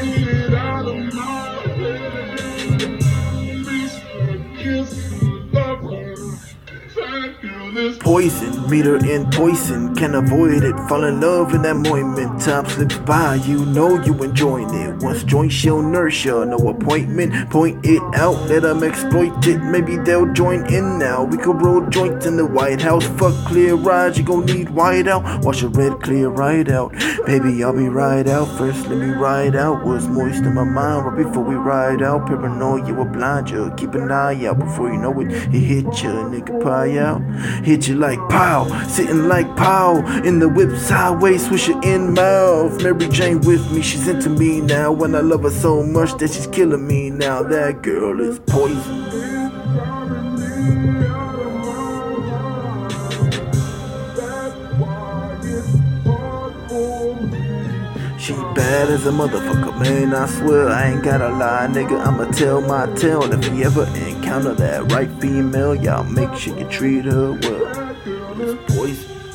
Thank you, Poison, meter in poison, can't avoid it. Fall in love in that moment. Time slips by, you know you enjoying it. Once joint, she'll ya. No appointment, point it out, let them exploit it. Maybe they'll join in now. We could roll joints in the White House. Fuck clear rides, you gon' need white out. Wash your red clear right out. Baby, I'll be right out. First, let me ride out. What's moist in my mind right before we ride out. Paranoia will blind you. Keep an eye out before you know it. It hit ya, nigga pie out. Hit you like pow, sitting like pow. In the whip sideways, swish it in mouth. Mary Jane with me, she's into me now. When I love her so much that she's killing me now. That girl is poison. She bad as a motherfucker, man. I swear I ain't gotta lie, nigga. I'ma tell my tale. If you ever encounter that right female, y'all make sure you treat her well. It's poison.